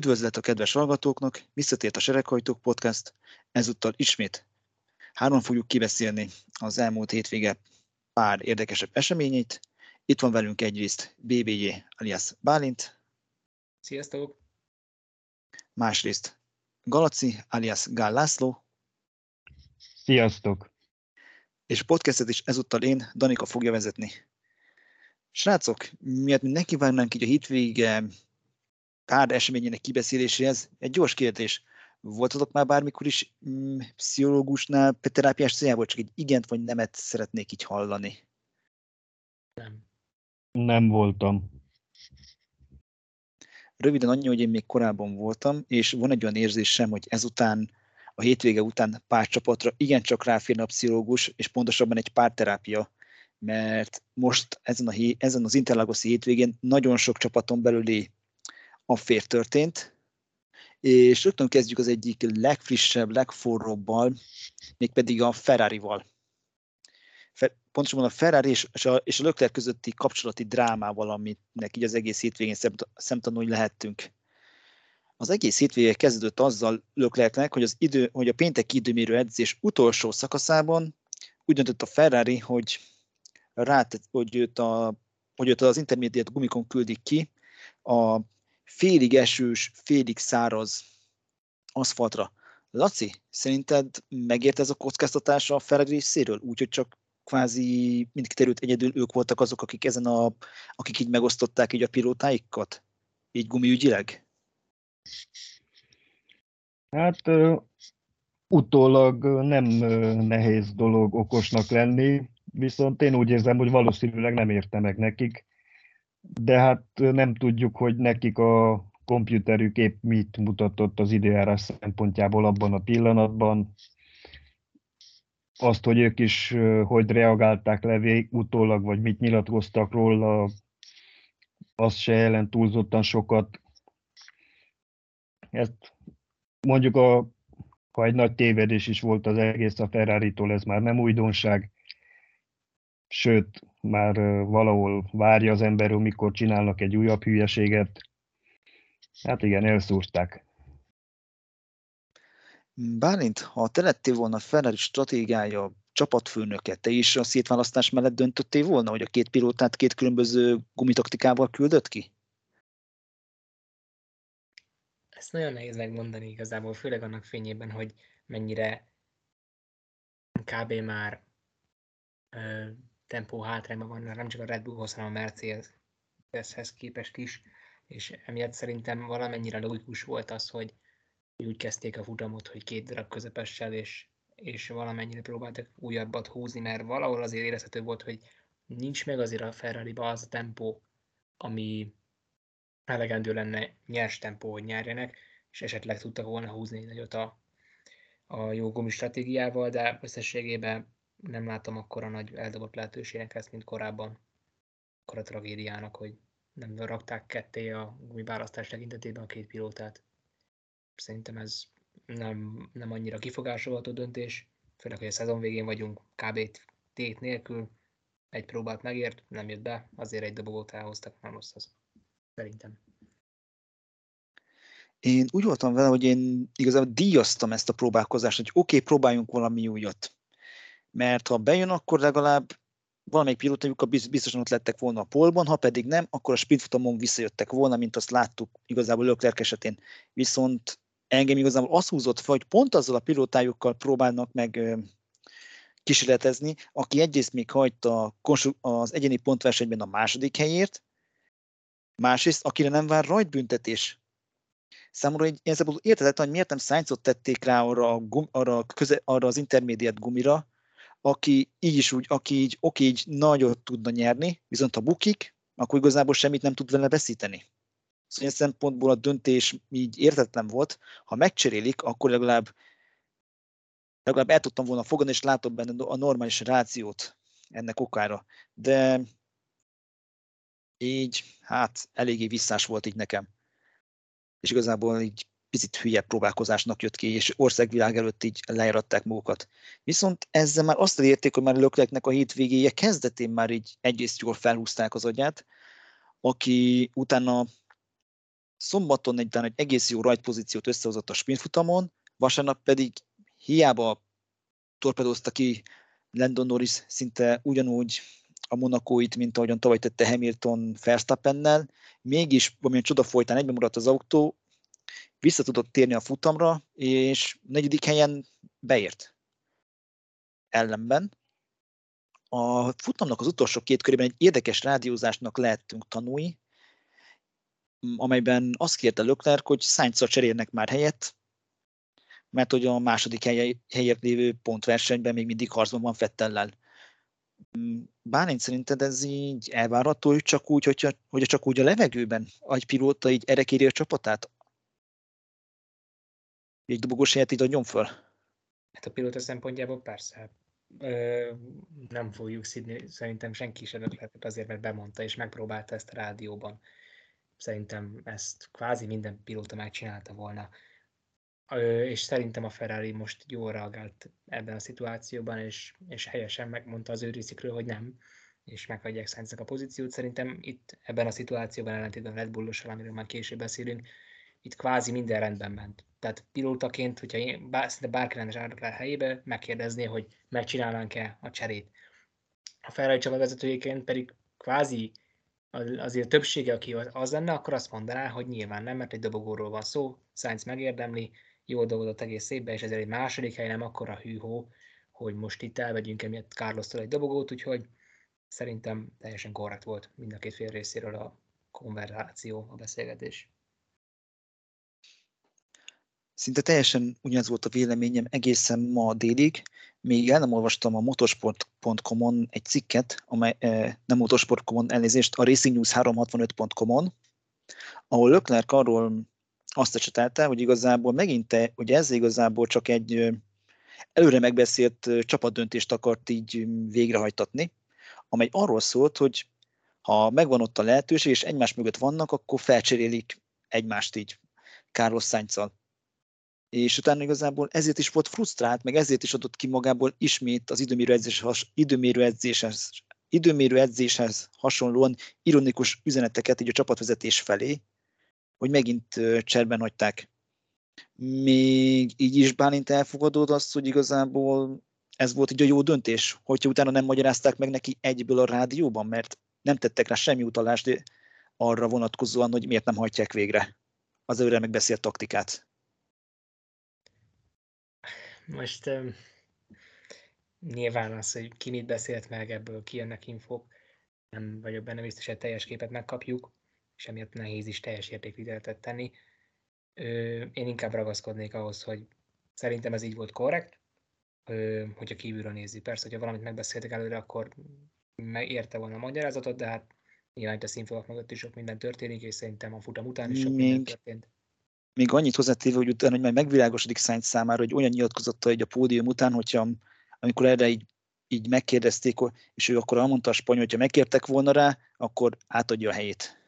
Üdvözlet a kedves hallgatóknak, visszatért a Sereghajtók Podcast, ezúttal ismét három fogjuk kibeszélni az elmúlt hétvége pár érdekesebb eseményeit. Itt van velünk egyrészt BBJ alias Bálint. Sziasztok! Másrészt Galaci alias Gál László. Sziasztok! És a podcastet is ezúttal én, Danika fogja vezetni. Srácok, miatt mi nekivágnánk így a hétvége pár eseményének kibeszéléséhez, egy gyors kérdés. Voltatok már bármikor is mm, pszichológusnál terápiás céljából, csak egy igent vagy nemet szeretnék így hallani? Nem. Nem voltam. Röviden annyi, hogy én még korábban voltam, és van egy olyan érzésem, hogy ezután, a hétvége után párcsapatra igencsak ráférne a pszichológus, és pontosabban egy párterápia, mert most ezen, a, ezen az Interlagoszi hétvégén nagyon sok csapaton belüli affér történt, és rögtön kezdjük az egyik legfrissebb, legforróbbal, mégpedig a Ferrari-val. Pontosabban a Ferrari és a, és közötti kapcsolati drámával, aminek így az egész hétvégén szemtanúi lehettünk. Az egész hétvége kezdődött azzal Leclercnek, hogy, az idő, hogy a pénteki időmérő edzés utolsó szakaszában úgy döntött a Ferrari, hogy, rát, hogy, őt a, hogy őt az intermediate gumikon küldik ki a félig esős, félig száraz aszfaltra. Laci, szerinted megért ez a kockáztatás a Ferrari részéről? Úgyhogy csak kvázi, mint kiterült egyedül ők voltak azok, akik ezen a, akik így megosztották így a pilótáikat? Így gumiügyileg? Hát utólag nem nehéz dolog okosnak lenni, viszont én úgy érzem, hogy valószínűleg nem érte meg nekik de hát nem tudjuk, hogy nekik a komputerük épp mit mutatott az időjárás szempontjából abban a pillanatban. Azt, hogy ők is hogy reagálták le utólag, vagy mit nyilatkoztak róla, az se jelent túlzottan sokat. Ezt mondjuk, a, ha egy nagy tévedés is volt az egész a Ferrari-tól, ez már nem újdonság. Sőt, már valahol várja az ember, mikor csinálnak egy újabb hülyeséget. Hát igen, elszúrták. Bálint, ha te lettél volna Ferrari stratégiája, csapatfőnöke, te is a szétválasztás mellett döntöttél volna, hogy a két pilótát két különböző gumitaktikával küldött ki? Ezt nagyon nehéz megmondani igazából, főleg annak fényében, hogy mennyire kb. már tempó hátrányban van, nem csak a Red Bullhoz, hanem a Mercedeshez képest is, és emiatt szerintem valamennyire logikus volt az, hogy úgy kezdték a futamot, hogy két darab közepessel, és, és valamennyire próbáltak újabbat húzni, mert valahol azért érezhető volt, hogy nincs meg azért a ferrari az a tempó, ami elegendő lenne nyers tempó, hogy nyerjenek, és esetleg tudtak volna húzni nagyot a, a jó gumi stratégiával, de összességében nem látom akkor a nagy eldobott lehetőségnek ezt, mint korábban. Akkor a tragédiának, hogy nem rakták ketté a választás tekintetében a két pilótát. Szerintem ez nem, nem annyira kifogásolható döntés, főleg, hogy a szezon végén vagyunk kb. tét nélkül. Egy próbát megért, nem jött be, azért egy dobogót elhoztak, nem rossz az. Szerintem. Én úgy voltam vele, hogy én igazából díjaztam ezt a próbálkozást, hogy oké, okay, próbáljunk valami újat mert ha bejön, akkor legalább valamelyik pilótájuk biztosan ott lettek volna a polban, ha pedig nem, akkor a sprintfutamon visszajöttek volna, mint azt láttuk igazából Leclerc esetén. Viszont engem igazából az húzott fel, hogy pont azzal a pilótájukkal próbálnak meg kísérletezni, aki egyrészt még hagyta az egyéni pontversenyben a második helyért, másrészt, akire nem vár rajtbüntetés. Számomra egy ilyen értetlen, hogy miért nem Sainzot tették rá arra, a gum, arra, köze, arra az intermédiát gumira, aki így is úgy, aki így, oké, így nagyot tudna nyerni, viszont ha bukik, akkor igazából semmit nem tud vele veszíteni. Szóval ilyen szempontból a döntés így értetlen volt. Ha megcserélik, akkor legalább, legalább el tudtam volna fogadni, és látom benne a normális rációt ennek okára. De így, hát eléggé visszás volt így nekem. És igazából így picit hülye próbálkozásnak jött ki, és országvilág előtt így lejáratták magukat. Viszont ezzel már azt elérték, hogy már Lökletnek a hétvégéje kezdetén már így egyrészt jól felhúzták az agyát, aki utána szombaton egy, egy egész jó rajtpozíciót összehozott a sprintfutamon, vasárnap pedig hiába torpedózta ki Landon Norris szinte ugyanúgy a Monakóit, mint ahogyan tavaly tette Hamilton Verstappennel, mégis valamilyen csoda folytán egyben maradt az autó, vissza tudott térni a futamra, és negyedik helyen beért. Ellenben a futamnak az utolsó két körében egy érdekes rádiózásnak lehettünk tanulni, amelyben azt kérte Leclerc, hogy Sainz-szal cserélnek már helyet, mert hogy a második helyért lévő pontversenyben még mindig harcban van Fettellel. Bálint szerinted ez így elvárható, hogy csak úgy, hogyha, hogy csak úgy a levegőben egy pilóta így erre kéri a csapatát? Egy dobogós így adjon föl? Hát a pilóta szempontjából persze. Ö, nem fogjuk szidni, szerintem senki sem lehetett azért, mert bemondta és megpróbálta ezt a rádióban. Szerintem ezt kvázi minden pilóta megcsinálta volna és szerintem a Ferrari most jól reagált ebben a szituációban, és, és helyesen megmondta az ő hogy nem, és meghagyják Sainznak a pozíciót. Szerintem itt ebben a szituációban ellentétben Red Bullossal, amiről már később beszélünk, itt kvázi minden rendben ment. Tehát pilótaként, hogyha én bár, szinte bárki lenne zsárnak le helyébe, megkérdezné, hogy megcsinálnánk-e a cserét. A Ferrari csapatvezetőjéként pedig kvázi azért többsége, aki az lenne, akkor azt mondaná, hogy nyilván nem, mert egy dobogóról van szó, Sainz megérdemli, jól dolgozott egész évben, és ezért egy második hely nem akkora hűhó, hogy most itt elvegyünk emiatt carlos egy dobogót, úgyhogy szerintem teljesen korrekt volt mind a két fél részéről a konverzáció, a beszélgetés. Szinte teljesen ugyanaz volt a véleményem egészen ma délig, még el nem olvastam a motorsport.com-on egy cikket, amely eh, nem motorsport.com-on elnézést, a Racing News 365.com-on, ahol Leclerc arról azt ecsetelte, hogy igazából megint te, hogy ez igazából csak egy előre megbeszélt csapatdöntést akart így végrehajtatni, amely arról szólt, hogy ha megvan ott a lehetőség, és egymás mögött vannak, akkor felcserélik egymást így Carlos sainz És utána igazából ezért is volt frusztrált, meg ezért is adott ki magából ismét az időmérő, edzés, időmérő, edzéshez, időmérő edzéshez hasonlóan ironikus üzeneteket így a csapatvezetés felé, hogy megint cserben hagyták. Még így is Bálint elfogadod azt, hogy igazából ez volt egy jó döntés, hogyha utána nem magyarázták meg neki egyből a rádióban, mert nem tettek rá semmi utalást arra vonatkozóan, hogy miért nem hagyják végre az előre megbeszélt taktikát. Most nyilván az, hogy ki mit beszélt meg, ebből kijönnek infók, nem vagyok benne biztos, hogy teljes képet megkapjuk és emiatt nehéz is teljes értékviteletet tenni. Én inkább ragaszkodnék ahhoz, hogy szerintem ez így volt korrekt, hogyha kívülről nézi. Persze, hogyha valamit megbeszéltek előre, akkor érte volna a magyarázatot, de hát nyilván itt a színfalak mögött is sok minden történik, és szerintem a futam után is sok még, minden történt. Még annyit hozzátéve, hogy utána, hogy majd megvilágosodik Sainz számára, hogy olyan nyilatkozott egy a pódium után, hogyha amikor erre így, így megkérdezték, és ő akkor elmondta a spanyol, hogyha megkértek volna rá, akkor átadja a helyét.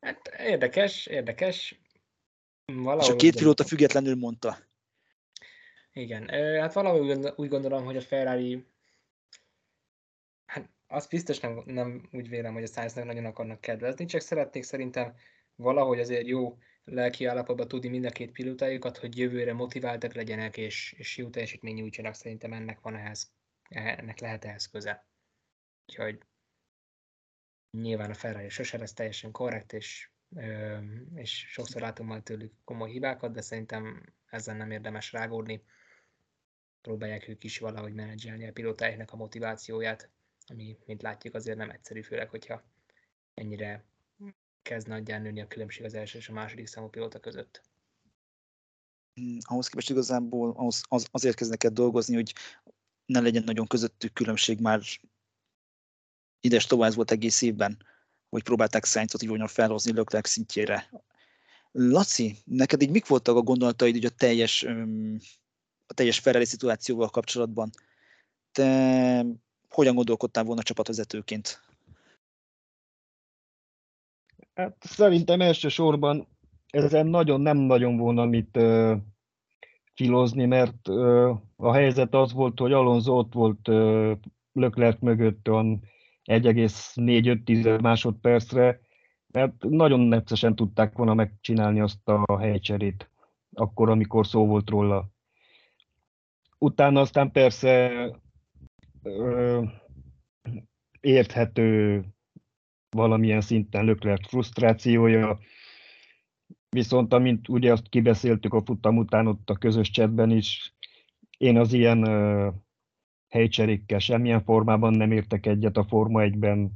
Hát érdekes, érdekes. Valahol És a két pilóta függetlenül mondta. Igen, hát valahogy úgy gondolom, hogy a Ferrari hát azt biztos nem, nem úgy vélem, hogy a sainz nagyon akarnak kedvezni, csak szeretnék szerintem valahogy azért jó lelki állapotban tudni mind a két pilótájukat, hogy jövőre motiváltak legyenek, és, és jó teljesítmény nyújtsanak. Szerintem ennek van ehhez, ennek lehet ehhez köze. Úgyhogy Nyilván a Ferrari sose lesz teljesen korrekt, és, és sokszor látunk majd tőlük komoly hibákat, de szerintem ezzel nem érdemes rágódni. Próbálják ők is valahogy menedzselni a pilótáiknak a motivációját, ami, mint látjuk, azért nem egyszerű, főleg, hogyha ennyire kezd nagyján nőni a különbség az első és a második számú pilóta között. Hmm, ahhoz képest igazából az, az, azért kezdnek el dolgozni, hogy ne legyen nagyon közöttük különbség már ides tovább volt egész évben, hogy próbálták Sainzot így olyan felhozni Leclerc szintjére. Laci, neked így mik voltak a gondolataid így a teljes, a teljes Ferrari szituációval kapcsolatban? Te hogyan gondolkodtál volna csapatvezetőként? Hát szerintem elsősorban ezen nagyon nem nagyon volna mit uh, filozni, mert uh, a helyzet az volt, hogy Alonso ott volt uh, Leclerc mögött olyan 1,4-5 másodpercre, Mert nagyon neccesen tudták volna megcsinálni azt a helycserét, akkor, amikor szó volt róla. Utána aztán persze ö, érthető valamilyen szinten Löklert frusztrációja, viszont amint ugye azt kibeszéltük a futam után ott a közös csetben is, én az ilyen ö, helycserékkel semmilyen formában nem értek egyet a Forma 1-ben.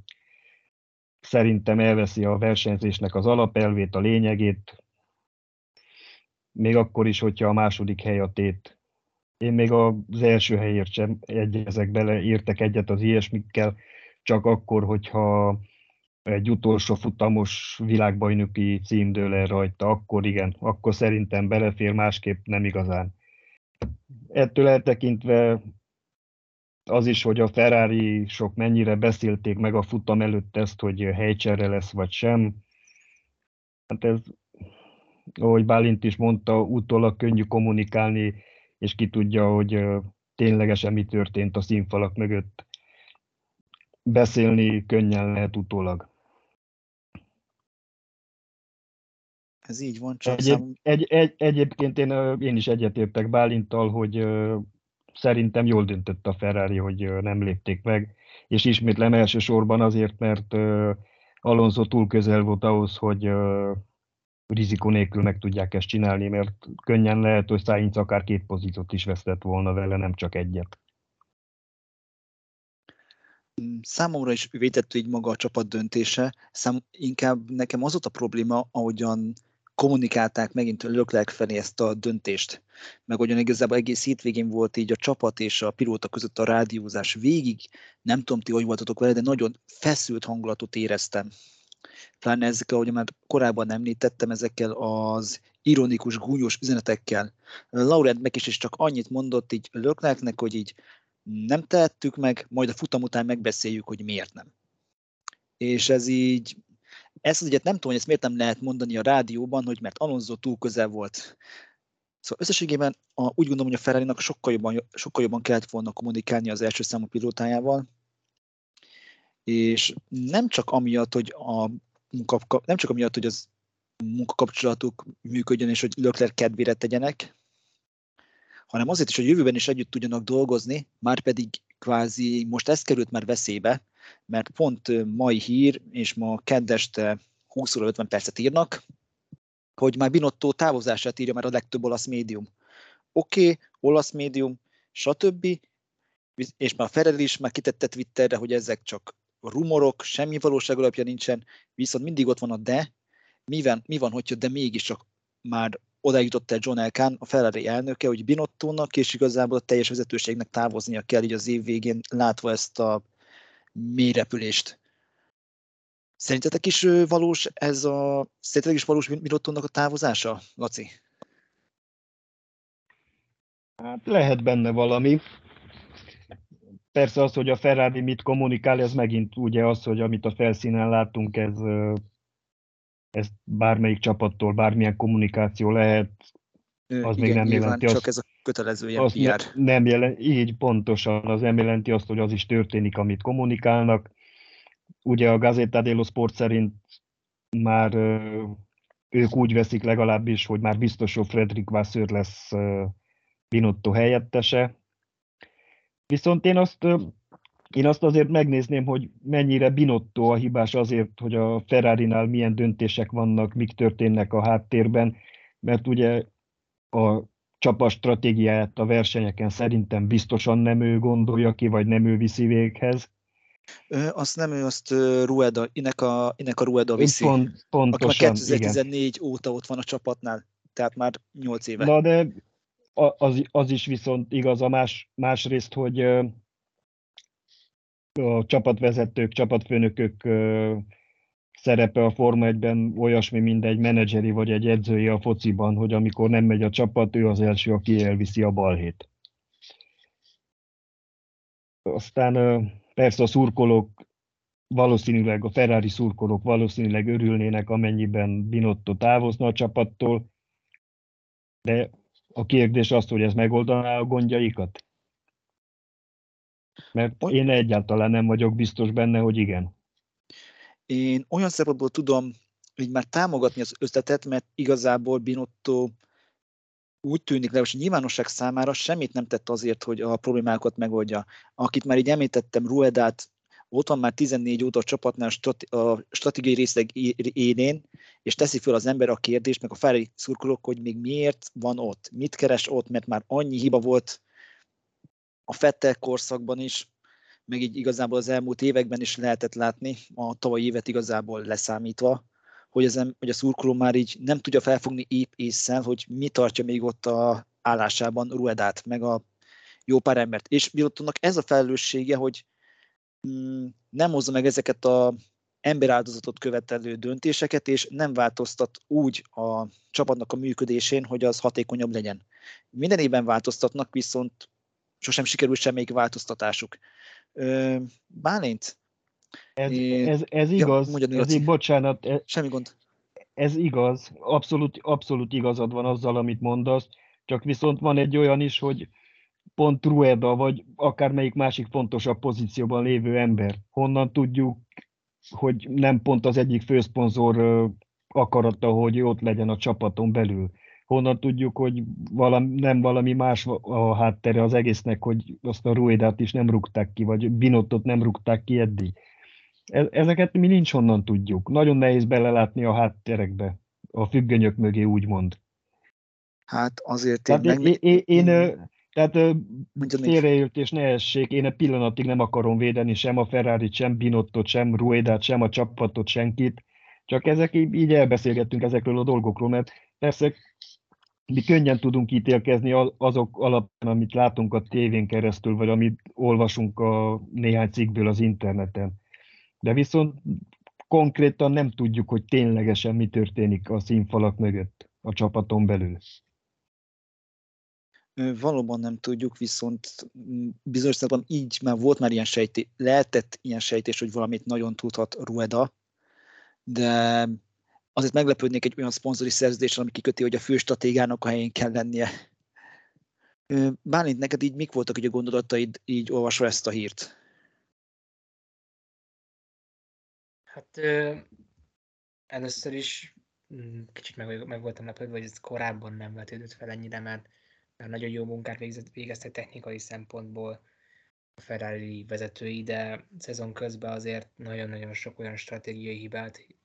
Szerintem elveszi a versenyzésnek az alapelvét, a lényegét, még akkor is, hogyha a második hely a tét. Én még az első helyért sem egyezek bele, értek egyet az ilyesmikkel, csak akkor, hogyha egy utolsó futamos világbajnoki cím dől el rajta, akkor igen, akkor szerintem belefér, másképp nem igazán. Ettől eltekintve az is, hogy a Ferrari sok mennyire beszélték meg a futam előtt ezt, hogy helycsere lesz vagy sem. Hát ez, ahogy Bálint is mondta, utólag könnyű kommunikálni, és ki tudja, hogy ténylegesen mi történt a színfalak mögött. Beszélni könnyen lehet utólag. Ez így van, csak egy, szám... egy, egy, Egyébként én, én is egyetértek Bálintal, hogy szerintem jól döntött a Ferrari, hogy nem lépték meg, és ismétlem elsősorban azért, mert Alonso túl közel volt ahhoz, hogy rizikó nélkül meg tudják ezt csinálni, mert könnyen lehet, hogy Sainz akár két pozíciót is vesztett volna vele, nem csak egyet. Számomra is védett így maga a csapat döntése, szám, inkább nekem az volt a probléma, ahogyan kommunikálták megint Löklerk felé ezt a döntést. Meg ugyan igazából egész hétvégén volt így a csapat és a pilóta között a rádiózás végig. Nem tudom, ti hogy voltatok vele, de nagyon feszült hangulatot éreztem. Pláne ezek, ahogy már korábban említettem, ezekkel az ironikus, gúnyos üzenetekkel. Laurent meg is, is csak annyit mondott így Löklerknek, hogy így nem tehettük meg, majd a futam után megbeszéljük, hogy miért nem. És ez így ezt az egyet nem tudom, hogy ezt miért nem lehet mondani a rádióban, hogy mert Alonso túl közel volt. Szóval összességében a, úgy gondolom, hogy a ferrari sokkal jobban, sokkal jobban kellett volna kommunikálni az első számú pilótájával, és nem csak amiatt, hogy a munka, nem csak amiatt, hogy az munkakapcsolatuk működjön, és hogy Lökler kedvére tegyenek, hanem azért is, hogy jövőben is együtt tudjanak dolgozni, már pedig kvázi most ez került már veszélybe, mert pont mai hír, és ma keddeste 20 óra 50 percet írnak, hogy már Binotto távozását írja már a legtöbb olasz médium. Oké, okay, olasz médium, stb. És már Ferrari is már kitette Twitterre, hogy ezek csak rumorok, semmi valóság alapja nincsen, viszont mindig ott van a de, mi van, mi van hogyha de mégiscsak már oda el John Elkán, a Ferrari elnöke, hogy Binottónak és igazából a teljes vezetőségnek távoznia kell így az év végén, látva ezt a mélyrepülést. Szerintetek is valós ez a, szerintetek is valós Binottónak a távozása, Laci? Hát lehet benne valami. Persze az, hogy a Ferrari mit kommunikál, ez megint ugye az, hogy amit a felszínen látunk, ez, ez bármelyik csapattól, bármilyen kommunikáció lehet, az Igen, még nem jelenti csak azt, ez a kötelező ilyen PR. Ne, nem jelent, így pontosan, az nem jelenti azt, hogy az is történik, amit kommunikálnak. Ugye a Gazeta dello Sport szerint már ők úgy veszik legalábbis, hogy már biztos, hogy Fredrik Vasseur lesz Binotto helyettese. Viszont én azt, én azt azért megnézném, hogy mennyire Binotto a hibás azért, hogy a Ferrari-nál milyen döntések vannak, mik történnek a háttérben, mert ugye a csapat stratégiáját a versenyeken szerintem biztosan nem ő gondolja ki, vagy nem ő viszi véghez. Ö, azt nem ő, azt Rueda, inek a, inek a Rueda viszi. Pont, pontosan, aki 2014 igen. óta ott van a csapatnál, tehát már 8 éve. Na de az, az is viszont igaz a más, másrészt, hogy a csapatvezetők, csapatfőnökök szerepe a Forma 1-ben olyasmi, mint egy menedzseri vagy egy edzői a fociban, hogy amikor nem megy a csapat, ő az első, aki elviszi a balhét. Aztán persze a szurkolók valószínűleg, a Ferrari szurkolók valószínűleg örülnének, amennyiben Binotto távozna a csapattól, de a kérdés az, hogy ez megoldaná a gondjaikat? Mert én egyáltalán nem vagyok biztos benne, hogy igen. Én olyan szempontból tudom így már támogatni az ötletet, mert igazából Binotto úgy tűnik, legalábbis a nyilvánosság számára semmit nem tett azért, hogy a problémákat megoldja. Akit már így említettem, Ruedát ott van már 14 óta a csapatnál a stratégiai részleg élén, és teszi föl az ember a kérdést, meg a Ferrari szurkolók, hogy még miért van ott, mit keres ott, mert már annyi hiba volt a Fettel korszakban is, meg így igazából az elmúlt években is lehetett látni, a tavalyi évet igazából leszámítva, hogy, az, hogy a szurkoló már így nem tudja felfogni épp észszel, hogy mi tartja még ott a állásában Ruedát, meg a jó pár embert. És Bilottonnak ez a felelőssége, hogy mm, nem hozza meg ezeket a emberáldozatot követelő döntéseket, és nem változtat úgy a csapatnak a működésén, hogy az hatékonyabb legyen. Minden évben változtatnak, viszont sosem sikerül semmelyik változtatásuk. Bálint? Ez, ez, ez igaz, ja, mondjad, ez így, bocsánat. Ez, Semmi gond. Ez igaz, abszolút, abszolút igazad van azzal, amit mondasz, csak viszont van egy olyan is, hogy pont Rueda, vagy akármelyik másik fontosabb pozícióban lévő ember. Honnan tudjuk, hogy nem pont az egyik főszponzor akarata, hogy ott legyen a csapaton belül honnan tudjuk, hogy valami, nem valami más a háttere az egésznek, hogy azt a Ruedát is nem rúgták ki, vagy Binottot nem rúgták ki eddig. E-, ezeket mi nincs honnan tudjuk. Nagyon nehéz belelátni a hátterekbe, a függönyök mögé úgymond. Hát azért tehát én... Meg... Én, én, én tehát félreértés ne essék, én egy pillanatig nem akarom védeni sem a Ferrari, sem Binottot, sem Ruedát, sem a csapatot, senkit. Csak ezek így elbeszélgettünk ezekről a dolgokról, mert persze mi könnyen tudunk ítélkezni azok alapján, amit látunk a tévén keresztül, vagy amit olvasunk a néhány cikkből az interneten. De viszont konkrétan nem tudjuk, hogy ténylegesen mi történik a színfalak mögött a csapaton belül. Valóban nem tudjuk, viszont bizonyos szempontból így már volt már ilyen sejtés, lehetett ilyen sejtés, hogy valamit nagyon tudhat Rueda, de azért meglepődnék egy olyan szponzori szerződéssel, ami kiköti, hogy a főstratégának a helyén kell lennie. Bálint, neked így mik voltak így a gondolataid, így olvasva ezt a hírt? Hát először is mm, kicsit meg, meg voltam lepődve, hogy ez korábban nem vetődött fel ennyire, mert, mert nagyon jó munkát végzett, végeztek technikai szempontból a Ferrari vezetői, de szezon közben azért nagyon-nagyon sok olyan stratégiai hibát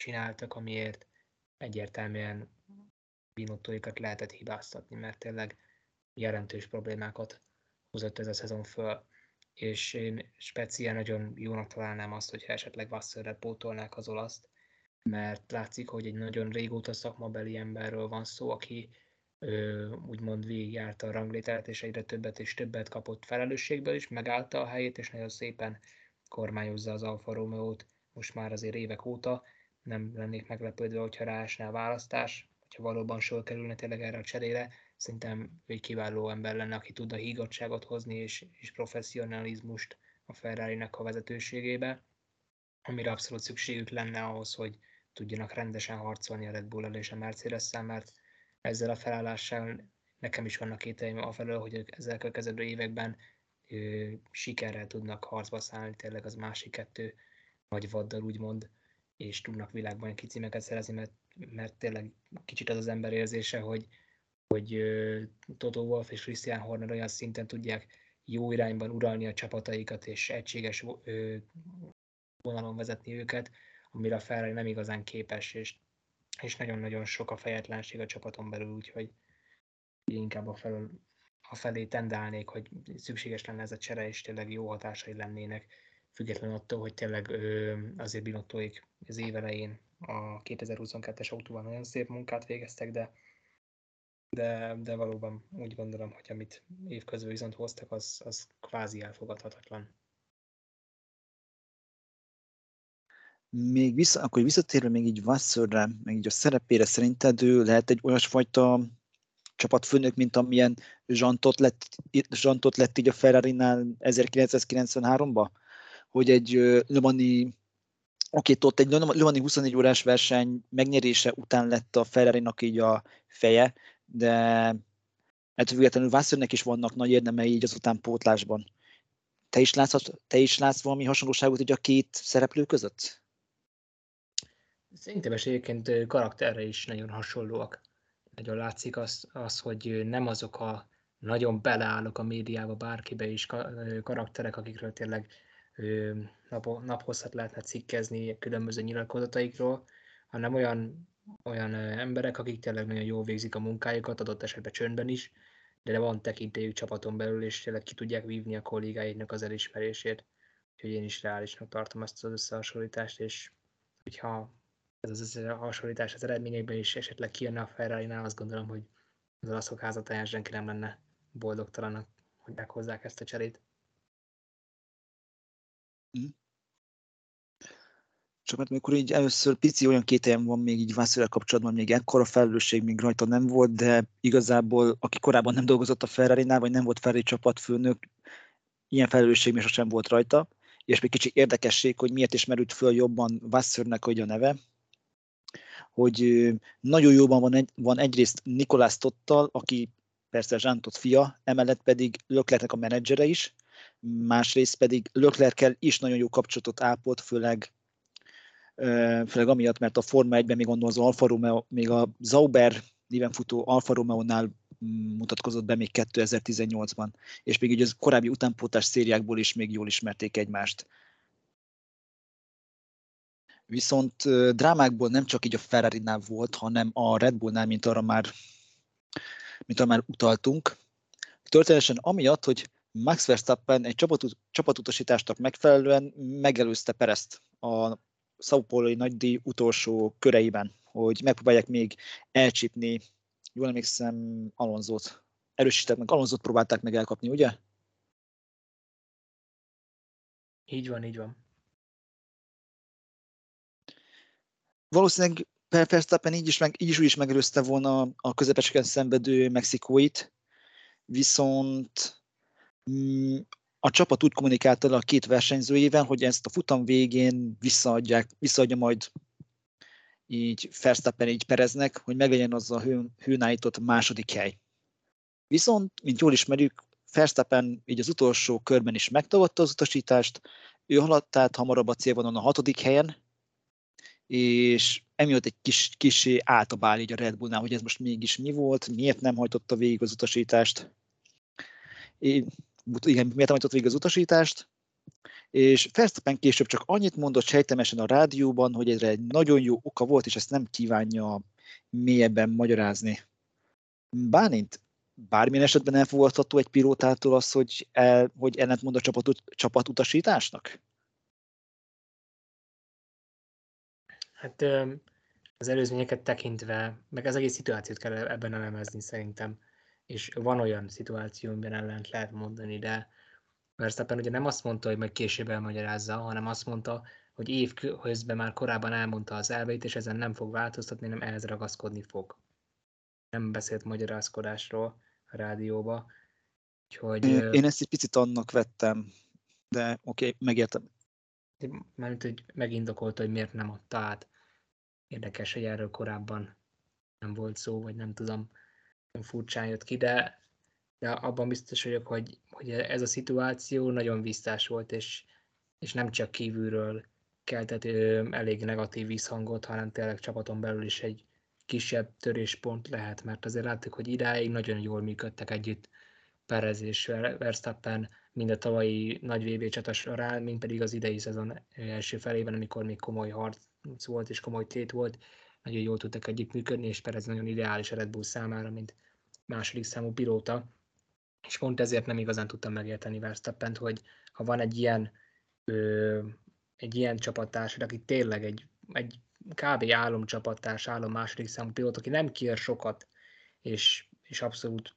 csináltak, amiért egyértelműen binottóikat lehetett hibáztatni, mert tényleg jelentős problémákat hozott ez a szezon föl. És én speciál nagyon jónak találnám azt, hogyha esetleg Wasserre pótolnák az olaszt, mert látszik, hogy egy nagyon régóta szakmabeli emberről van szó, aki ö, úgymond végigjárta a ranglételt, és egyre többet és többet kapott felelősségből is, megállta a helyét, és nagyon szépen kormányozza az Alfa Romeo-t most már azért évek óta, nem lennék meglepődve, hogyha ráesne a választás, hogyha valóban sor kerülne tényleg erre a cserére. Szerintem ő egy kiváló ember lenne, aki tudna hígottságot hozni és, és professzionalizmust a ferrari a vezetőségébe, amire abszolút szükségük lenne ahhoz, hogy tudjanak rendesen harcolni a Red bull és a mercedes mert ezzel a felállással nekem is vannak kételjeim afelől, hogy ezzel a következő években ö, sikerrel tudnak harcba szállni, tényleg az másik kettő nagy vaddal úgymond és tudnak világban kicímeket szerezni, mert, mert tényleg kicsit az az ember érzése, hogy, hogy Toto Wolf és Christian Horner olyan szinten tudják jó irányban uralni a csapataikat, és egységes vonalon vezetni őket, amire a Ferrari nem igazán képes, és, és nagyon-nagyon sok a fejetlenség a csapaton belül, úgyhogy inkább a, felül, a felé tendálnék, hogy szükséges lenne ez a csere, és tényleg jó hatásai lennének függetlenül attól, hogy tényleg ö, azért Binottoik az év a 2022-es autóban nagyon szép munkát végeztek, de, de, de valóban úgy gondolom, hogy amit évközben viszont hoztak, az, az kvázi elfogadhatatlan. Még vissza, akkor visszatérve még így Wasserre, meg így a szerepére, szerinted ő lehet egy olyasfajta csapatfőnök, mint amilyen Zsantot lett, Zsantot lett így a Ferrari-nál 1993-ban? Hogy egy Lemani Oké, okay, ott egy Lemani 24 órás verseny megnyerése után lett a ferrari így a feje, de ettől függetlenül Wassernek is vannak nagy érdemei így az utánpótlásban. Te is, látsz, te is látsz valami hasonlóságot így a két szereplő között? Szerintem és egyébként karakterre is nagyon hasonlóak. Nagyon látszik az, az, hogy nem azok a nagyon beleállok a médiába bárkibe is karakterek, akikről tényleg nap, naphosszat lehetne cikkezni különböző nyilatkozataikról, hanem olyan, olyan emberek, akik tényleg nagyon jól végzik a munkájukat, adott esetben csöndben is, de van tekintélyük csapaton belül, és tényleg ki tudják vívni a kollégáiknak az elismerését. Úgyhogy én is reálisnak tartom ezt az összehasonlítást, és hogyha ez az összehasonlítás az eredményekben is esetleg kijönne a ferrari azt gondolom, hogy az olaszok házatáján senki nem lenne boldogtalanak, hogy meghozzák ezt a cserét. Mm. Csak mert amikor így először pici olyan két helyen van még így Vászlóra kapcsolatban, még ekkora felelősség még rajta nem volt, de igazából aki korábban nem dolgozott a ferrari vagy nem volt Ferrari csapatfőnök, ilyen felelősség még sosem volt rajta, és még kicsi érdekesség, hogy miért is merült föl jobban Vassörnek, hogy a neve, hogy nagyon jóban van, egy, van egyrészt Nikolás Tottal, aki persze Zsántot fia, emellett pedig Löklernek a menedzsere is, másrészt pedig Löklerkel is nagyon jó kapcsolatot ápolt, főleg, főleg amiatt, mert a Forma 1-ben még gondolom az Alfa Romeo, még a Zauber néven futó Alfa Romeo-nál mutatkozott be még 2018-ban, és még így az korábbi utánpótás szériákból is még jól ismerték egymást. Viszont drámákból nem csak így a Ferrari-nál volt, hanem a Red Bullnál, mint arra már, mint arra már utaltunk. Történetesen amiatt, hogy Max Verstappen egy csapat, csapatutasításnak megfelelően megelőzte Perezt a Sao Paulo-i nagydíj utolsó köreiben, hogy megpróbálják még elcsípni, jól emlékszem, Alonzót. Erősített meg, Alonzót próbálták meg elkapni, ugye? Így van, így van. valószínűleg Verstappen így is, meg, így is úgy is megelőzte volna a közepeseken szenvedő mexikóit, viszont a csapat úgy kommunikálta a két versenyzőjével, hogy ezt a futam végén visszaadják, visszaadja majd így Verstappen így Pereznek, hogy meglegyen az a hőn, hőn állított második hely. Viszont, mint jól ismerjük, Verstappen így az utolsó körben is megtagadta az utasítást, ő haladt át hamarabb a célvonalon a hatodik helyen, és emiatt egy kis, kis áltabál így a Red Bullnál, hogy ez most mégis mi volt, miért nem hajtotta végig az utasítást. Igen, miért hajtott végig az utasítást, és Verstappen később csak annyit mondott sejtemesen a rádióban, hogy ez egy nagyon jó oka volt, és ezt nem kívánja mélyebben magyarázni. Bánint bármilyen esetben elfogadható egy pilótától az, hogy, el, hogy ellentmond a csapat, csapatutasításnak? Hát az előzményeket tekintve, meg az egész szituációt kell ebben elemezni szerintem. És van olyan szituáció, amiben ellent lehet mondani, de Verstappen ugye nem azt mondta, hogy majd később elmagyarázza, hanem azt mondta, hogy év közben már korábban elmondta az elveit, és ezen nem fog változtatni, nem ehhez ragaszkodni fog. Nem beszélt magyarázkodásról a rádióba. Úgyhogy, Én ezt egy picit annak vettem, de oké, okay, megértem. Mármint, hogy megindokolta, hogy miért nem adta át. Érdekes, hogy erről korábban nem volt szó, vagy nem tudom, furcsán jött ki, de, de abban biztos vagyok, hogy, hogy ez a szituáció nagyon visszás volt, és, és nem csak kívülről keltett elég negatív visszhangot, hanem tényleg csapaton belül is egy kisebb töréspont lehet, mert azért láttuk, hogy idáig nagyon jól működtek együtt Perez és Verstappen, mind a tavalyi nagy VB csata során, mind pedig az idei szezon első felében, amikor még komoly harc volt és komoly tét volt, nagyon jól tudtak együttműködni, és Perez nagyon ideális a Red Bull számára, mint második számú pilóta. És pont ezért nem igazán tudtam megérteni verstappen hogy ha van egy ilyen, ö, egy ilyen csapattárs, aki tényleg egy, egy kb. álomcsapattárs, álom második számú pilóta, aki nem kér sokat, és, és abszolút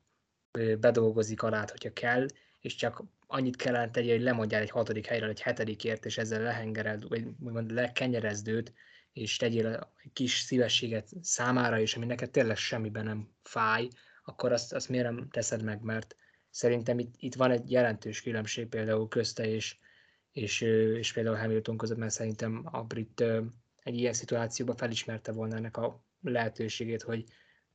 bedolgozik alá, hogyha kell, és csak annyit kellene tegye, hogy lemondjál egy hatodik helyről egy hetedikért, és ezzel lehengered, vagy úgymond lekenyerezd őt, és tegyél egy kis szívességet számára is, ami neked tényleg semmiben nem fáj, akkor azt, azt miért nem teszed meg, mert szerintem itt, itt van egy jelentős különbség például közte és, és, és például Hamilton között, mert szerintem a brit egy ilyen szituációban felismerte volna ennek a lehetőségét, hogy,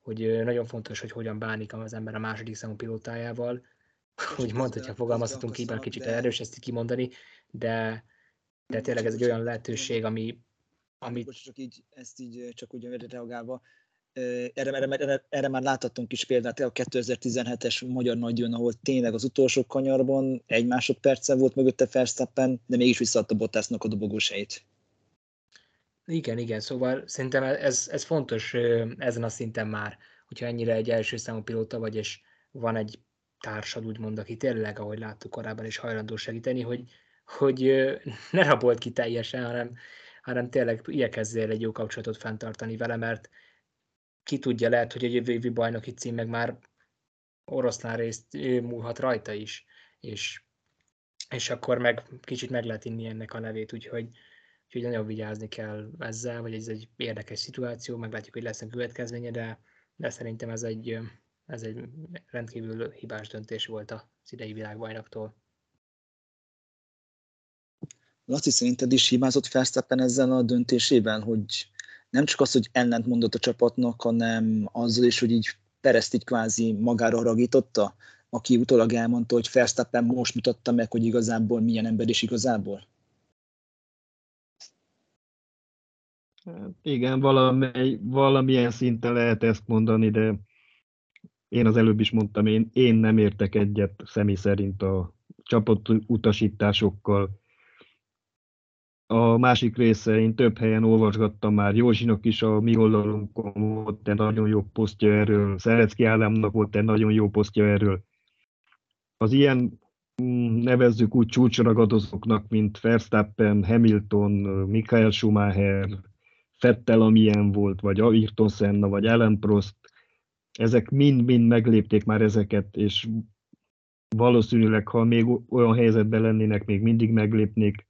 hogy nagyon fontos, hogy hogyan bánik az ember a második számú pilótájával, úgymond, hogyha fogalmazhatunk így, már kicsit erős ezt kimondani, de, de tényleg ez egy olyan lehetőség, ami amit... csak így, ezt így csak úgy reagálva, erre, erre, erre, erre már láthattunk is példát, a 2017-es Magyar Nagydíjon, ahol tényleg az utolsó kanyarban egy másodperccel volt mögötte Verstappen, de mégis visszaadta Bottasnak a dobogós helyét. Igen, igen, szóval szerintem ez, ez fontos ezen a szinten már, hogyha ennyire egy első számú pilóta vagy, és van egy társad, úgymond, aki tényleg, ahogy láttuk korábban is hajlandó segíteni, hogy, hogy ne rabolt ki teljesen, hanem, hanem tényleg igyekezzél egy jó kapcsolatot fenntartani vele, mert ki tudja, lehet, hogy a jövő évi bajnoki cím meg már oroszlán részt múlhat rajta is, és, és akkor meg kicsit meg lehet inni ennek a nevét, úgyhogy, úgyhogy nagyon vigyázni kell ezzel, vagy ez egy érdekes szituáció, meglátjuk, hogy lesz a következménye, de, de szerintem ez egy, ez egy rendkívül hibás döntés volt az idei világbajnoktól. Laci, szerinted is hibázott Verstappen ezzel a döntésében, hogy nem csak az, hogy ellent mondott a csapatnak, hanem azzal is, hogy így Perezt így kvázi magára haragította, aki utólag elmondta, hogy Verstappen most mutatta meg, hogy igazából milyen ember is igazából. Igen, valamely, valamilyen szinten lehet ezt mondani, de én az előbb is mondtam, én, én nem értek egyet személy szerint a csapat utasításokkal, a másik része, én több helyen olvasgattam már, Józsinak is a mi oldalunkon volt egy nagyon jó posztja erről, Szerecki Ádámnak volt egy nagyon jó posztja erről. Az ilyen mm, nevezzük úgy csúcsragadozóknak, mint Verstappen, Hamilton, Michael Schumacher, Fettel, amilyen volt, vagy Ayrton Senna, vagy Ellen Prost, ezek mind-mind meglépték már ezeket, és valószínűleg, ha még olyan helyzetben lennének, még mindig meglépnék,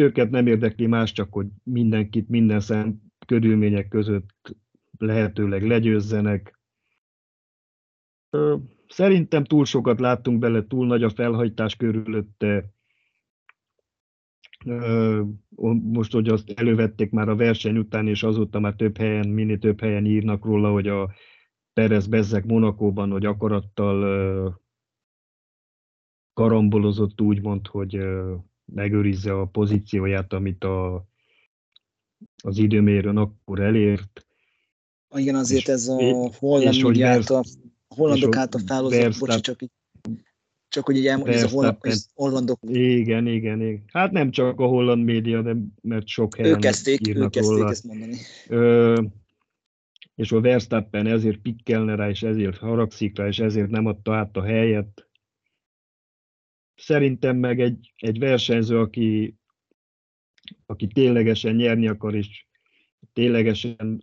őket nem érdekli más, csak hogy mindenkit minden szem körülmények között lehetőleg legyőzzenek. Szerintem túl sokat láttunk bele, túl nagy a felhajtás körülötte. Most, hogy azt elővették már a verseny után, és azóta már több helyen, minél több helyen írnak róla, hogy a Perez Bezzek Monakóban, hogy akarattal karambolozott úgymond, hogy megőrizze a pozícióját, amit a, az időmérőn akkor elért. Igen, azért és, ez a holland média által, a hollandok által felhozott, bocsi, csak így csak hogy így elmondja, ez a holland, hollandok... Igen, igen, igen. Hát nem csak a holland média, de mert sok helyen Ők kezdték, ők kezdték róla. ezt mondani. Ö, és a Verstappen ezért pikkelne rá, és ezért haragszik rá, és ezért nem adta át a helyet szerintem meg egy, egy versenyző, aki, aki ténylegesen nyerni akar, és ténylegesen,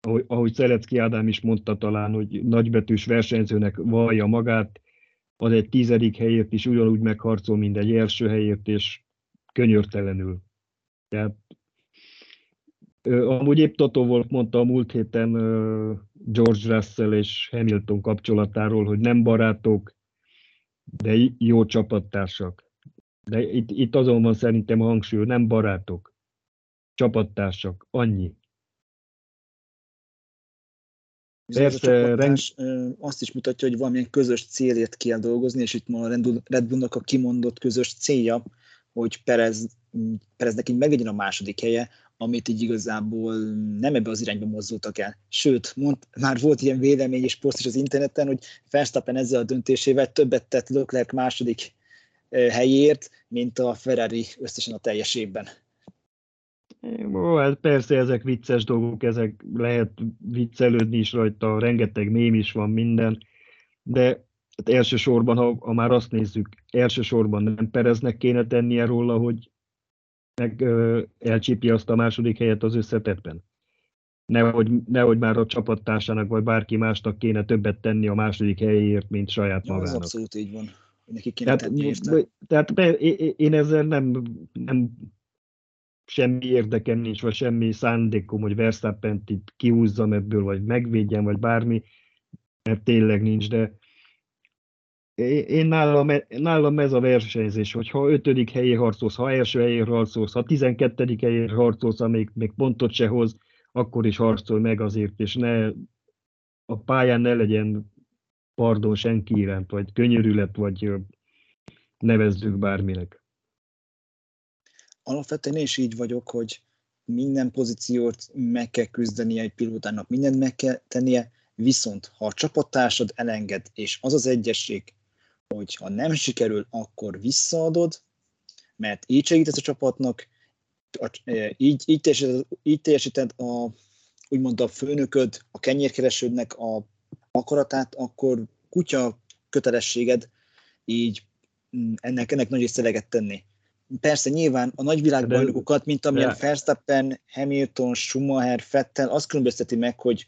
ahogy, ahogy Szelecki Ádám is mondta talán, hogy nagybetűs versenyzőnek vallja magát, az egy tizedik helyért is ugyanúgy megharcol, mint egy első helyért, és könyörtelenül. Tehát Amúgy épp Toto Wolff mondta a múlt héten George Russell és Hamilton kapcsolatáról, hogy nem barátok, de jó csapattársak. De itt, itt azon van szerintem a hangsúly, nem barátok, csapattársak, annyi. Persze, rend... azt is mutatja, hogy valamilyen közös célért kell dolgozni, és itt ma a Red Bullnak a kimondott közös célja, hogy Perez, Pereznek így meglegyen a második helye, amit így igazából nem ebbe az irányba mozdultak el. Sőt, mond, már volt ilyen vélemény és poszt is az interneten, hogy Verstappen ezzel a döntésével többet tett Leclerc második helyért, mint a Ferrari összesen a teljes évben. Ó, hát persze ezek vicces dolgok, ezek lehet viccelődni is rajta, rengeteg mém is van minden, de hát elsősorban, ha, ha már azt nézzük, elsősorban nem Pereznek kéne tennie róla, hogy meg elcsípi azt a második helyet az összetetben. Nehogy, nehogy már a csapattársának vagy bárki másnak kéne többet tenni a második helyéért, mint saját ja, magának. Ez abszolút így van. Neki kéne tehát, tenni Tehát be, én ezzel nem, nem semmi érdekem nincs, vagy semmi szándékom, hogy Verstappen-t itt kihúzzam ebből, vagy megvédjem, vagy bármi, mert tényleg nincs, de én nálam, nálam ez a versenyzés, hogy ha ötödik helyé harcolsz, ha első helyé harcolsz, ha tizenkettedik helyé harcolsz, amíg még pontot se hoz, akkor is harcolj meg azért, és ne a pályán ne legyen pardon senki iránt, vagy könyörület, vagy nevezzük bárminek. Alapvetően én is így vagyok, hogy minden pozíciót meg kell küzdenie egy pilótának, mindent meg kell tennie, viszont ha a csapattársad elenged, és az az egyesség, hogy ha nem sikerül, akkor visszaadod, mert így segítesz a csapatnak, e, így, így, teljesíted, így teljesíted a, úgymond a főnököd, a kenyérkeresődnek a akaratát, akkor kutya kötelességed így mm, ennek, ennek nagy szeleget tenni. Persze nyilván a nagyvilágbajnokokat, mint amilyen Verstappen, Hamilton, Schumacher, Vettel, azt különbözteti meg, hogy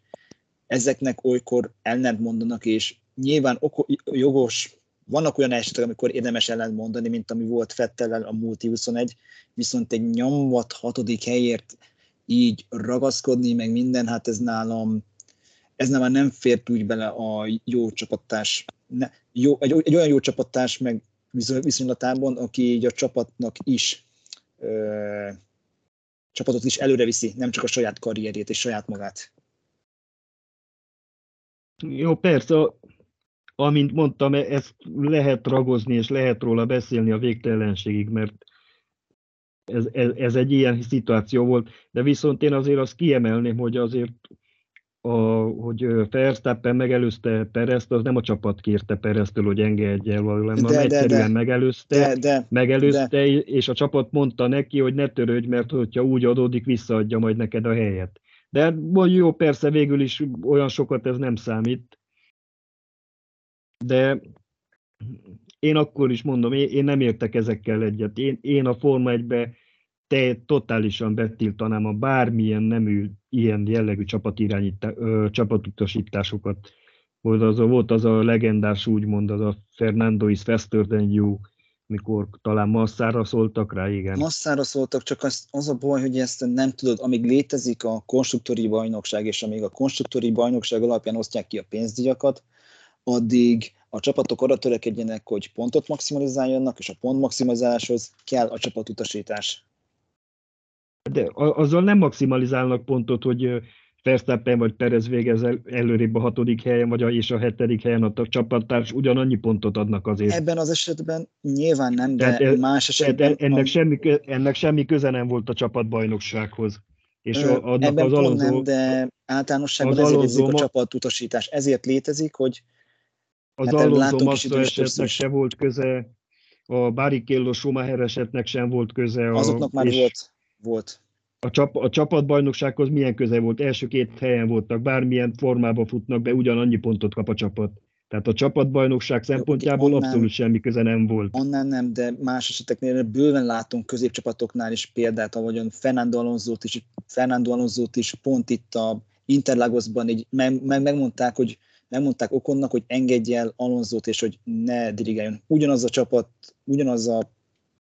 ezeknek olykor ellent mondanak, és nyilván oko- jogos, vannak olyan esetek, amikor érdemes ellent mondani, mint ami volt Fettellel a Multi 21, viszont egy nyomvat hatodik helyért így ragaszkodni, meg minden, hát ez nálam, ez nálam nem fért úgy bele a jó csapattárs, ne, jó, egy, egy olyan jó csapattárs meg viszonylatában, aki így a csapatnak is ö, csapatot is előre viszi, nem csak a saját karrierjét és saját magát. Jó, persze, amint mondtam, ezt lehet ragozni, és lehet róla beszélni a végtelenségig, mert ez, ez, ez egy ilyen szituáció volt, de viszont én azért azt kiemelném, hogy azért a, hogy Verstappen megelőzte Perezt, az nem a csapat kérte Pereztől, hogy engedje el valami, hanem egyszerűen de, megelőzte, de, de, megelőzte de. és a csapat mondta neki, hogy ne törődj, mert hogyha úgy adódik, visszaadja majd neked a helyet. De jó, persze végül is olyan sokat ez nem számít, de én akkor is mondom, én, nem értek ezekkel egyet. Én, én a Forma 1-be te totálisan betiltanám a bármilyen nemű ilyen jellegű csapatutasításokat. Volt az, a, volt az a legendás úgymond, az a Fernando is faster than you, mikor talán masszára szóltak rá, igen. Masszára szóltak, csak az, az a baj, hogy ezt nem tudod, amíg létezik a konstruktori bajnokság, és amíg a konstruktori bajnokság alapján osztják ki a pénzdíjakat, addig a csapatok arra törekedjenek, hogy pontot maximalizáljanak, és a pont maximalizáláshoz kell a csapatutasítás. De azzal nem maximalizálnak pontot, hogy Verstappen vagy Perez végez el, előrébb a hatodik helyen, vagy a, és a hetedik helyen a csapattárs ugyanannyi pontot adnak azért. Ebben az esetben nyilván nem, de e, más esetben... Ennek, a... semmi, ennek semmi köze nem volt a csapatbajnoksághoz. És Ö, a, ebben az Alonso, nem, de áltanosságban ezért létezik a csapatutasítás. Ezért létezik, hogy az hát Alonso Massa esetnek se volt köze, a Barrichello Schumacher esetnek sem volt köze. A, Azoknak már volt. volt. A, csap, a csapatbajnoksághoz milyen köze volt? Első két helyen voltak, bármilyen formában futnak be, ugyanannyi pontot kap a csapat. Tehát a csapatbajnokság szempontjából onnan, abszolút semmi köze nem volt. Onnan nem, de más eseteknél bőven látunk középcsapatoknál is példát, ahogyan Fernando alonso is, Fernando alonso is pont itt a Interlagosban így meg, meg, megmondták, hogy megmondták Okonnak, hogy engedje el Alonzót, és hogy ne dirigáljon. Ugyanaz a csapat, ugyanaz a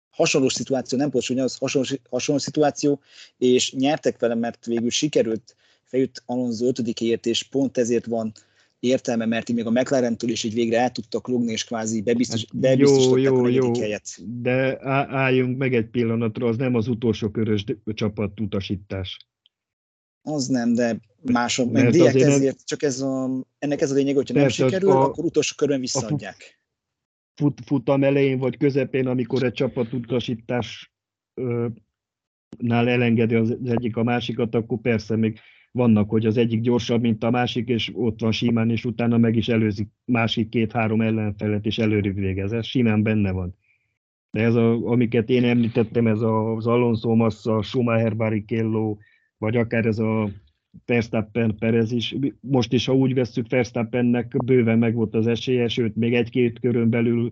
hasonló szituáció, nem pontosan ugyanaz, hasonló, hasonló szituáció, és nyertek vele, mert végül sikerült, feljött Alonso ötödikéért, és pont ezért van értelme, mert így még a McLaren-től is így végre el tudtak logni, és kvázi bebiztos, hát bebiztosították jó, jó, a jó, helyet. De álljunk meg egy pillanatra, az nem az utolsó körös csapat utasítás. Az nem, de mások, meg direkt ezért, csak ez a, ennek ez a lényeg, hogyha nem sikerül, a, akkor utolsó körben visszaadják. Fut, futam elején vagy közepén, amikor egy csapat utasítás nál elengedi az egyik a másikat, akkor persze még vannak, hogy az egyik gyorsabb, mint a másik, és ott van simán, és utána meg is előzik másik két-három ellenfelet, és előrébb végez. Ez simán benne van. De ez, a, amiket én említettem, ez az Alonso Massa, Schumacher Barrichello, vagy akár ez a Verstappen Perez is. Most is, ha úgy vesszük, Verstappennek bőven megvolt az esélye, sőt, még egy-két körön belül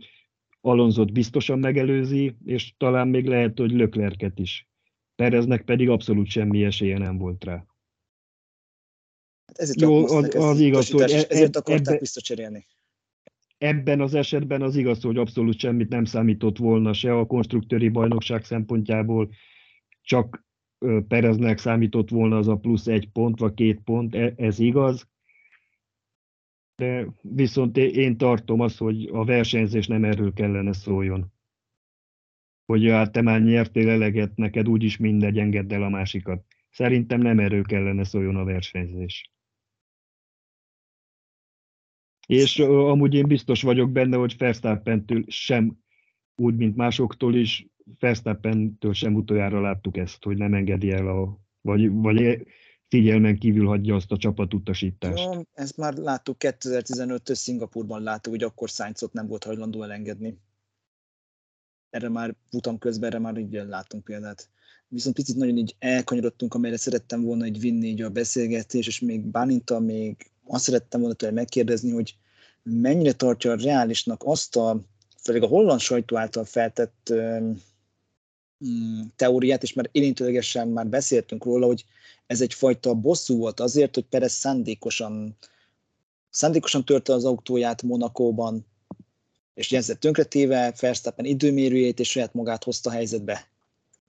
Alonzot biztosan megelőzi, és talán még lehet, hogy Löklerket is. Pereznek pedig abszolút semmi esélye nem volt rá. Hát ezért Jó, az, az igaz, hogy e, ezért akarták ebbe, visszacserélni. Ebben az esetben az igaz, hogy abszolút semmit nem számított volna se a konstruktőri bajnokság szempontjából, csak Pereznek számított volna az a plusz egy pont, vagy két pont, e, ez igaz. De viszont én tartom azt, hogy a versenyzés nem erről kellene szóljon. Hogy hát te már nyertél eleget, neked úgyis mindegy, engedd el a másikat. Szerintem nem erről kellene szóljon a versenyzés. És amúgy én biztos vagyok benne, hogy Verstappentől sem, úgy, mint másoktól is, Verstappentől sem utoljára láttuk ezt, hogy nem engedi el a vagy, vagy figyelmen kívül hagyja azt a csapatutasítást. Ja, ezt már láttuk 2015-ös Szingapurban láttuk, hogy akkor Sainzot nem volt hajlandó elengedni. Erre már futam közben, erre már így látunk példát. Viszont picit nagyon így elkanyarodtunk, amelyre szerettem volna egy vinni így a beszélgetés, és még Báninta még azt szerettem volna tőle megkérdezni, hogy mennyire tartja reálisnak azt a, főleg a holland sajtó által feltett teóriát, és már érintőlegesen már beszéltünk róla, hogy ez egyfajta bosszú volt azért, hogy Perez szándékosan, szándékosan törte az autóját Monakóban, és ezzel tönkretéve Verstappen időmérőjét és saját magát hozta helyzetbe.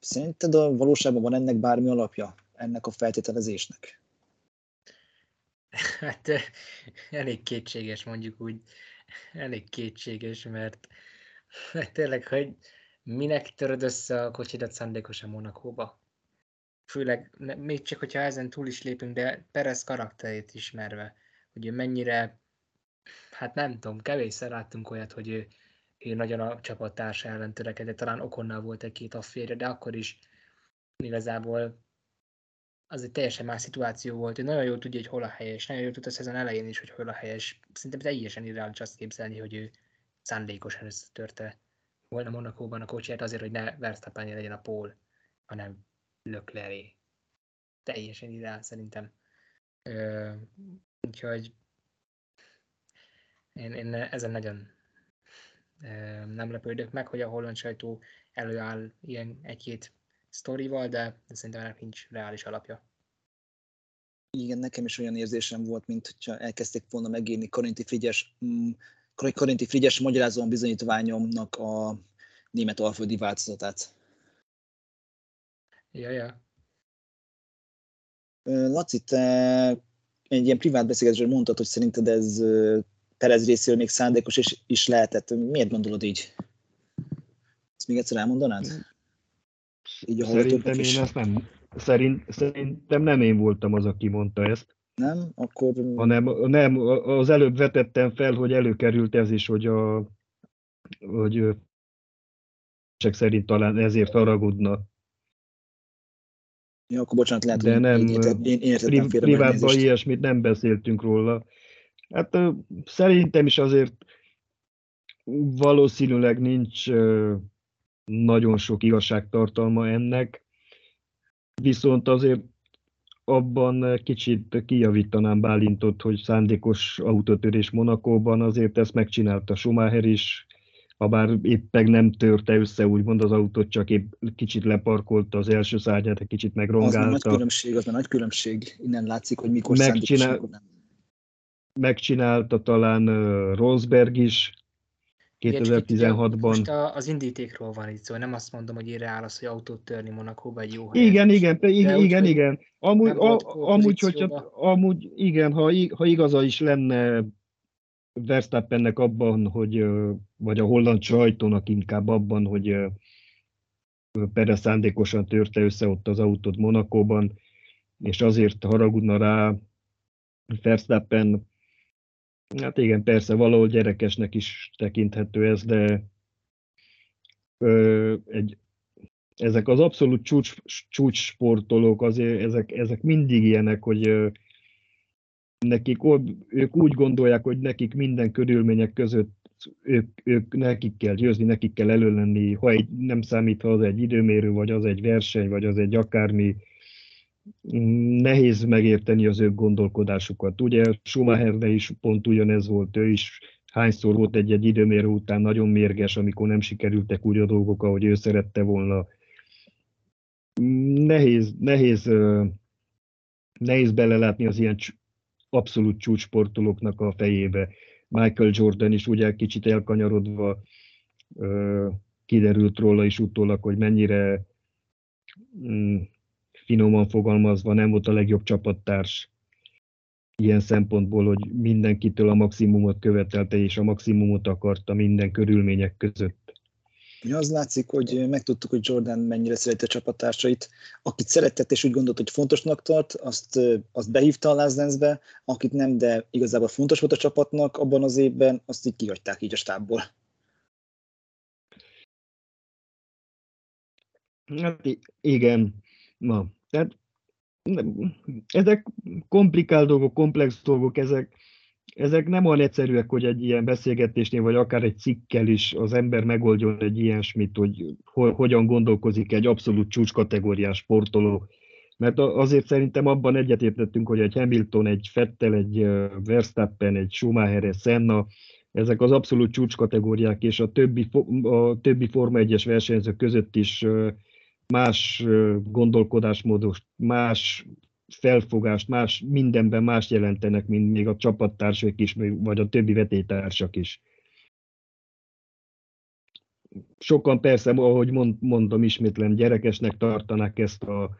Szerinted a valóságban van ennek bármi alapja, ennek a feltételezésnek? Hát elég kétséges, mondjuk úgy, elég kétséges, mert, mert tényleg, hogy minek töröd össze a kocsidat szándékosan Monakóba? Főleg, még csak, hogyha ezen túl is lépünk, de Perez karakterét ismerve, hogy ő mennyire, hát nem tudom, kevésszer láttunk olyat, hogy ő, ő nagyon a csapattársa ellen törekedett, talán Okonnal volt egy-két afférje, de akkor is igazából az egy teljesen más szituáció volt. Ő nagyon jól tudja, hogy hol a helyes, nagyon jól tudta a szezon elején is, hogy hol a helyes. Szerintem teljesen irreális azt képzelni, hogy ő szándékosan összetörte volna Monakóban a kocsiját azért, hogy ne Verstappen legyen a pól, hanem Lökleré. Teljesen ideál szerintem. Ö, úgyhogy én, én ezen nagyon ö, nem lepődök meg, hogy a holland sajtó előáll ilyen egy-két sztorival, de, de szerintem ennek nincs reális alapja. Igen, nekem is olyan érzésem volt, mint hogyha elkezdték volna megírni Korinti Frigyes, mm, Korinti Frigyes magyarázóan bizonyítványomnak a német alföldi változatát. Ja, ja. Laci, te egy ilyen privát beszélgetésben mondtad, hogy szerinted ez Perez részéről még szándékos és is lehetett. Miért gondolod így? Ezt még egyszer elmondanád? Így a Szerintem én ezt nem, szerint, szerintem nem én voltam az, aki mondta ezt. Nem? Akkor... Hanem, nem, az előbb vetettem fel, hogy előkerült ez is, hogy a hogy csak szerint talán ezért haragudna. Ja, akkor bocsánat, lehet, De hogy nem, én, értettem, én értettem félre. Privátban ilyesmit nem beszéltünk róla. Hát szerintem is azért valószínűleg nincs nagyon sok igazságtartalma ennek, viszont azért abban kicsit kijavítanám Bálintot, hogy szándékos autótörés Monakóban, azért ezt megcsinálta Schumacher is, ha bár éppen nem törte össze úgymond az autót, csak épp kicsit leparkolta az első szárnyát, egy kicsit megrongálta. Az nagy különbség, az a nagy különbség. Innen látszik, hogy mikor Megcsinál, nem. Megcsinálta talán uh, Rosberg is, 2016-ban. Most az indítékról van itt szó, nem azt mondom, hogy ére áll az, hogy autót törni Monakóba egy jó helyen. Igen, igen, igen, igen, igen. Amúgy, a, amúgy, hogyha, amúgy igen, ha, ha igaza is lenne Verstappennek abban, hogy, vagy a holland sajtónak inkább abban, hogy Perez szándékosan törte össze ott az autót Monakóban, és azért haragudna rá Verstappen, Hát igen, persze, valahol gyerekesnek is tekinthető ez, de ö, egy, ezek az abszolút csúcs, csúcs sportolók, azért ezek, ezek mindig ilyenek, hogy ö, nekik, ők úgy gondolják, hogy nekik minden körülmények között ők, ők nekik kell győzni, nekik kell előlenni, ha egy, nem számít, ha az egy időmérő, vagy az egy verseny, vagy az egy akármi, nehéz megérteni az ő gondolkodásukat. Ugye Schumacherre is pont ugyanez volt, ő is hányszor volt egy-egy időmérő után nagyon mérges, amikor nem sikerültek úgy a dolgok, ahogy ő szerette volna. Nehéz, nehéz, nehéz belelátni az ilyen abszolút csúcsportolóknak a fejébe. Michael Jordan is ugye kicsit elkanyarodva kiderült róla is utólag, hogy mennyire mm, finoman fogalmazva nem volt a legjobb csapattárs ilyen szempontból, hogy mindenkitől a maximumot követelte, és a maximumot akarta minden körülmények között. Ja, az látszik, hogy megtudtuk, hogy Jordan mennyire szereti a csapattársait. Akit szeretett és úgy gondolt, hogy fontosnak tart, azt, azt behívta a Last akit nem, de igazából fontos volt a csapatnak abban az évben, azt így kihagyták így a stábból. Hát igen, na, tehát ezek komplikált dolgok, komplex dolgok, ezek, ezek nem olyan egyszerűek, hogy egy ilyen beszélgetésnél, vagy akár egy cikkel is az ember megoldjon egy ilyesmit, hogy hogyan gondolkozik egy abszolút csúcskategóriás sportoló. Mert azért szerintem abban egyetértettünk, hogy egy Hamilton, egy Fettel, egy Verstappen, egy Schumacher, egy Senna, ezek az abszolút csúcskategóriák, és a többi, a többi Forma 1-es versenyzők között is más gondolkodásmódos, más felfogást, más, mindenben más jelentenek, mint még a csapattársak is, vagy a többi vetétársak is. Sokan persze, ahogy mondom, ismétlen gyerekesnek tartanak ezt a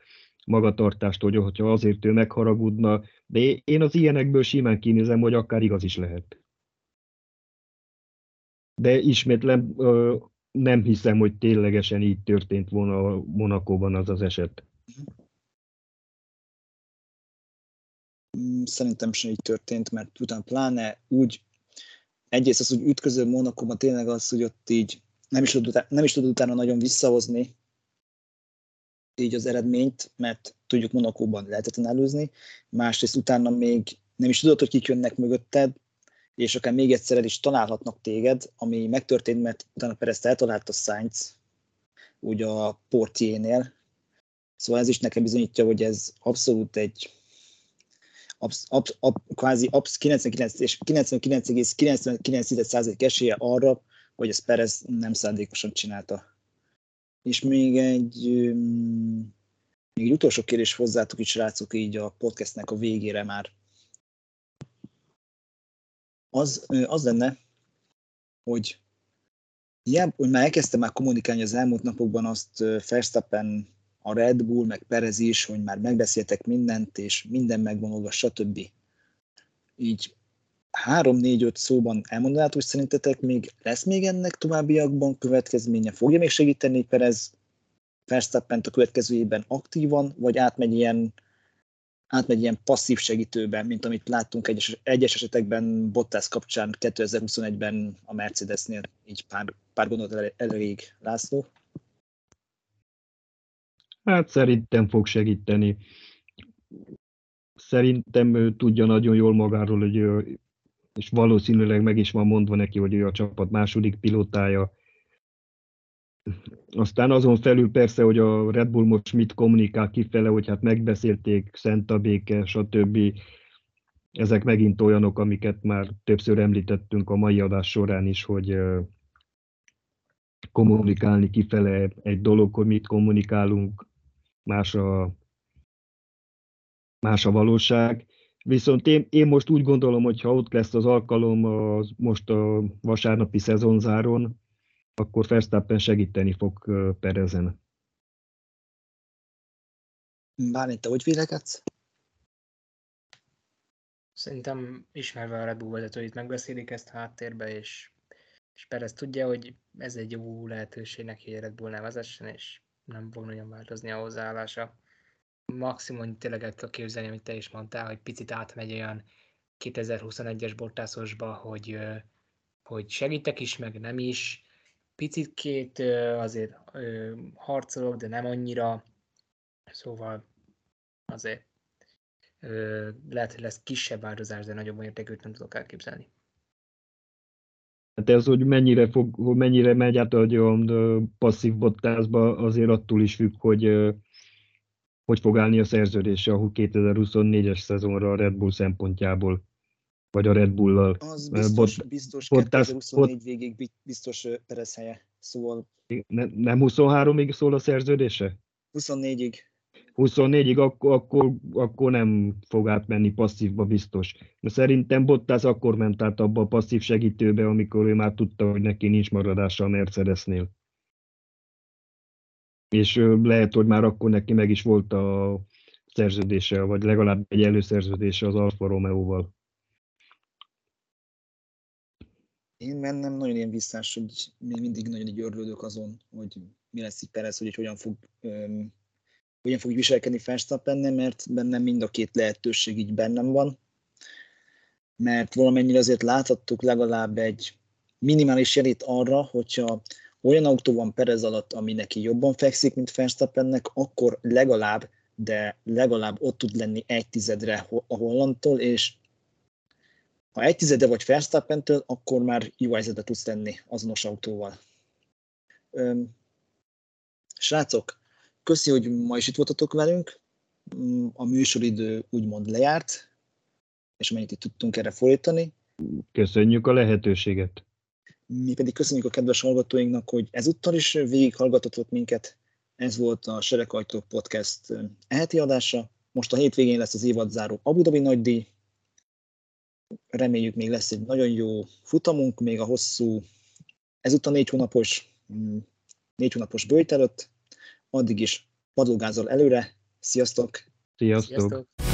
magatartást, hogy hogyha azért ő megharagudna, de én az ilyenekből simán kinézem, hogy akár igaz is lehet. De ismétlen nem hiszem, hogy ténylegesen így történt volna Monakóban az az eset. Mm, szerintem sem így történt, mert utána pláne úgy, egyrészt az, hogy ütköző Monakóban tényleg az, hogy ott így nem is, tud, nem is tud utána nagyon visszahozni így az eredményt, mert tudjuk Monakóban lehetetlen előzni, másrészt utána még nem is tudod, hogy kik jönnek mögötted, és akár még egyszer el is találhatnak téged, ami megtörtént, mert utána Perezt eltalálta Sainz, úgy a portiénél. Szóval ez is nekem bizonyítja, hogy ez abszolút egy absz, absz, ab, kvázi absz 99 és 99,99% esélye arra, hogy ezt Perez nem szándékosan csinálta. És még egy, még egy utolsó kérdés hozzátok is, srácok, így a podcastnek a végére már az, az lenne, hogy hiába, hogy már elkezdtem már kommunikálni az elmúlt napokban azt Verstappen, a Red Bull, meg Perez is, hogy már megbeszéltek mindent, és minden megvonulva, stb. Így három, négy, öt szóban elmondanátok, hogy szerintetek még lesz még ennek továbbiakban következménye? Fogja még segíteni Perez Verstappen a következő évben aktívan, vagy átmegy ilyen átmegy ilyen passzív segítőben, mint amit láttunk egyes, egyes esetekben Bottas kapcsán 2021-ben a Mercedesnél, így pár, pár gondolat elég László. Hát szerintem fog segíteni. Szerintem ő tudja nagyon jól magáról, hogy ő, és valószínűleg meg is van mondva neki, hogy ő a csapat második pilótája, aztán azon felül persze, hogy a Red Bull most mit kommunikál kifele, hogy hát megbeszélték, szent a béke, stb. Ezek megint olyanok, amiket már többször említettünk a mai adás során is, hogy kommunikálni kifele egy dolog, hogy mit kommunikálunk, más a, más a valóság. Viszont én, én most úgy gondolom, hogy ha ott lesz az alkalom az most a vasárnapi szezonzáron, akkor Verstappen segíteni fog Perezen. Bálint, te hogy vélekedsz? Szerintem ismerve a Red Bull vezetőit megbeszélik ezt háttérbe, és, és Perez tudja, hogy ez egy jó lehetőség neki, hogy a Red Bull vezessen, és nem fog nagyon változni a hozzáállása. Maximum tényleg el kell képzelni, amit te is mondtál, hogy picit átmegy olyan 2021-es bortászosba, hogy, hogy segítek is, meg nem is, picit két azért harcolok, de nem annyira, szóval azért lehet, hogy lesz kisebb változás, de nagyobb értékűt nem tudok elképzelni. Hát ez, hogy mennyire, fog, hogy mennyire megy át a passzív bottázba, azért attól is függ, hogy hogy fog állni a szerződése a 2024-es szezonra a Red Bull szempontjából vagy a Red Bull-lal. Az biztos, Bot, biztos Bottas, 2024 bot, végig biztos Perez helye szól. Ne, nem 23-ig szól a szerződése? 24-ig. 24-ig, akkor, akkor, akkor nem fog átmenni passzívba biztos. De szerintem Bottas akkor ment át abba a passzív segítőbe, amikor ő már tudta, hogy neki nincs maradása a Mercedesnél. És lehet, hogy már akkor neki meg is volt a szerződése, vagy legalább egy előszerződése az Alfa Romeo-val. Én bennem nagyon ilyen visszás, hogy még mindig nagyon így örlődök azon, hogy mi lesz itt Perez, hogy hogyan fog, um, hogyan fog viselkedni Verstappen, mert bennem mind a két lehetőség így bennem van. Mert valamennyire azért láthattuk legalább egy minimális jelét arra, hogyha olyan autó van Perez alatt, ami neki jobban fekszik, mint Verstappennek, akkor legalább de legalább ott tud lenni egy tizedre a Hollandtól, és ha egy tizedre vagy verstappen akkor már jó helyzetbe tudsz tenni azonos autóval. Öm, srácok, köszi, hogy ma is itt voltatok velünk. Mm, a műsoridő úgymond lejárt, és amennyit itt tudtunk erre fordítani. Köszönjük a lehetőséget. Mi pedig köszönjük a kedves hallgatóinknak, hogy ezúttal is végighallgatotok minket. Ez volt a Serekajtók Podcast eheti adása. Most a hétvégén lesz az évadzáró Abu Dhabi nagydíj. Reméljük még lesz egy nagyon jó futamunk, még a hosszú, ezúttal négy hónapos, mm, négy hónapos bőjt előtt. Addig is padlógázol előre. Sziasztok! Sziasztok! Sziasztok.